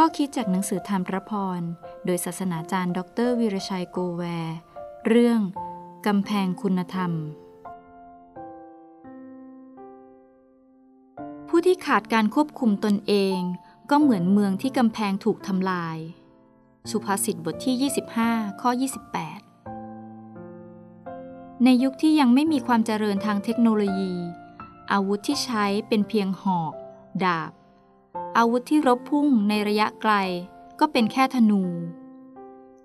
ข้อคิดจากหนังสือธรรมพระพร โดยศาสนาจารย์ ดรวีรชัยโกแวร์ เรื่องกำแพงคุณธรรม ผู้ที่ขาดการควบคุมตนเอง ก็เหมือนเมืองที่กำแพงถูกทำลาย สุภาษิตบทที่ 25 ข้อ 28 ในยุคที่ยังไม่มีความเจริญทางเทคโนโลยี อาวุธที่ใช้เป็นเพียงหอก ดาบ อาวุธที่รบพุ่งในระยะไกลก็เป็นแค่ธนู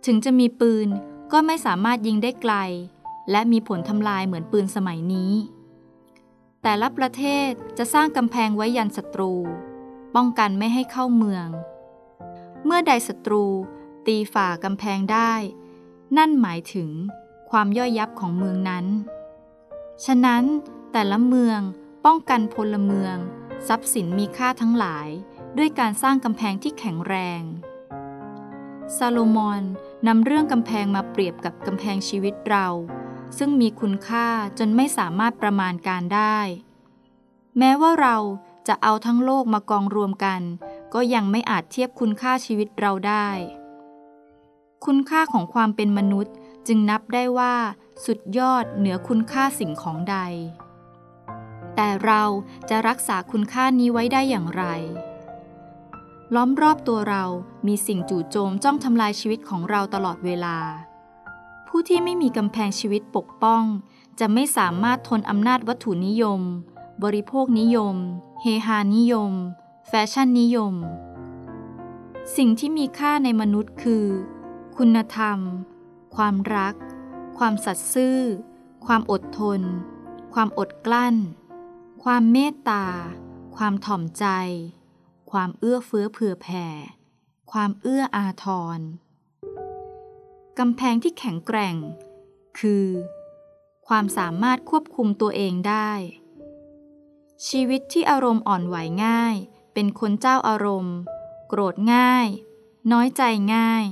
ถึงจะมีปืนก็ไม่สามารถยิงได้ไกล และมีผลทำลายเหมือนปืนสมัยนี้ แต่ละประเทศจะสร้างกำแพงไว้ยันศัตรู ป้องกันไม่ให้เข้าเมือง เมื่อใดศัตรูตีฝ่ากำแพงได้ นั่นหมายถึงความย่อยยับของเมืองนั้น ฉะนั้นแต่ละเมืองป้องกันพลเมือง ทรัพย์สินมีค่าทั้งหลาย ด้วยการสร้างกำแพงที่แข็งแรง ซาโลมอนนำเรื่องกำแพงมาเปรียบกับกำแพงชีวิตเรา ซึ่งมีคุณค่าจนไม่สามารถประมาณการได้ แม้ว่าเราจะเอาทั้งโลกมากองรวมกัน ก็ยังไม่อาจเทียบคุณค่าชีวิตเราได้ คุณค่าของความเป็นมนุษย์จึงนับได้ว่าสุดยอดเหนือคุณค่าสิ่งของใด แต่เราจะรักษาคุณค่านี้ไว้ได้อย่างไร ล้อมรอบตัวเรามีสิ่งจู่โจมจ้องทำลายชีวิตของเราตลอดเวลา ผู้ที่ไม่มีกำแพงชีวิตปกป้อง จะไม่สามารถทนอำนาจวัตถุนิยม บริโภคนิยม เฮฮานิยม แฟชั่นนิยม สิ่งที่มีค่าในมนุษย์คือ คุณธรรม ความรัก ความสัตย์ซื่อ ความอดทน ความอดกลั้น ความเมตตา ความถ่อมใจ ความเอื้อเฟื้อเผื่อแผ่ ความเอื้ออาทรกำแพงที่แข็งแกร่ง คือ ความสามารถควบคุมตัวเองได้ ชีวิตที่อารมณ์อ่อนไหวง่าย เป็นคนเจ้าอารมณ์ โกรธง่าย น้อยใจง่าย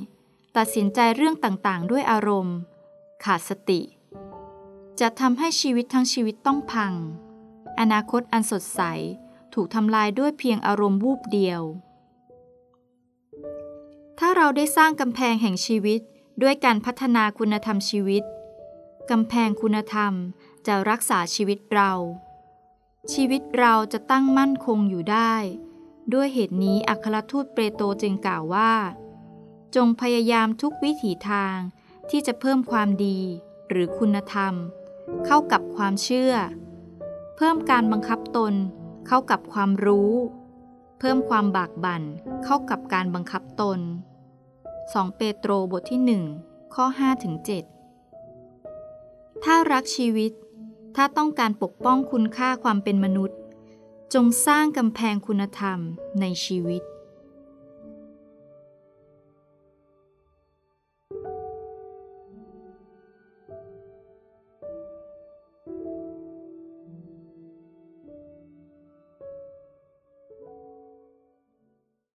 ตัดสินใจเรื่องต่างๆ ด้วยอารมณ์ ขาดสติ จะทำให้ชีวิตทั้งชีวิตต้องพัง อนาคตอันสดใส ถูกทำลายด้วยเพียงอารมณ์วูบเดียว ถ้าเราได้สร้างกำแพงแห่งชีวิตด้วยการพัฒนาคุณธรรมชีวิต กำแพงคุณธรรมจะรักษาชีวิตเรา ชีวิตเราจะตั้งมั่นคงอยู่ได้ ด้วยเหตุนี้อัครทูตเปโตรจึงกล่าวว่า จงพยายามทุกวิถีทางที่จะเพิ่มความดีหรือคุณธรรม เข้ากับความเชื่อ เพิ่มการบังคับตน เข้ากับความรู้ เพิ่มความบากบั่นเข้ากับการบังคับตน 2 เปโตรบทที่ 1 ข้อ5ถึง7ถ้ารักชีวิต ถ้าต้องการปกป้องคุณค่าความเป็นมนุษย์ จงสร้างกำแพงคุณธรรมในชีวิต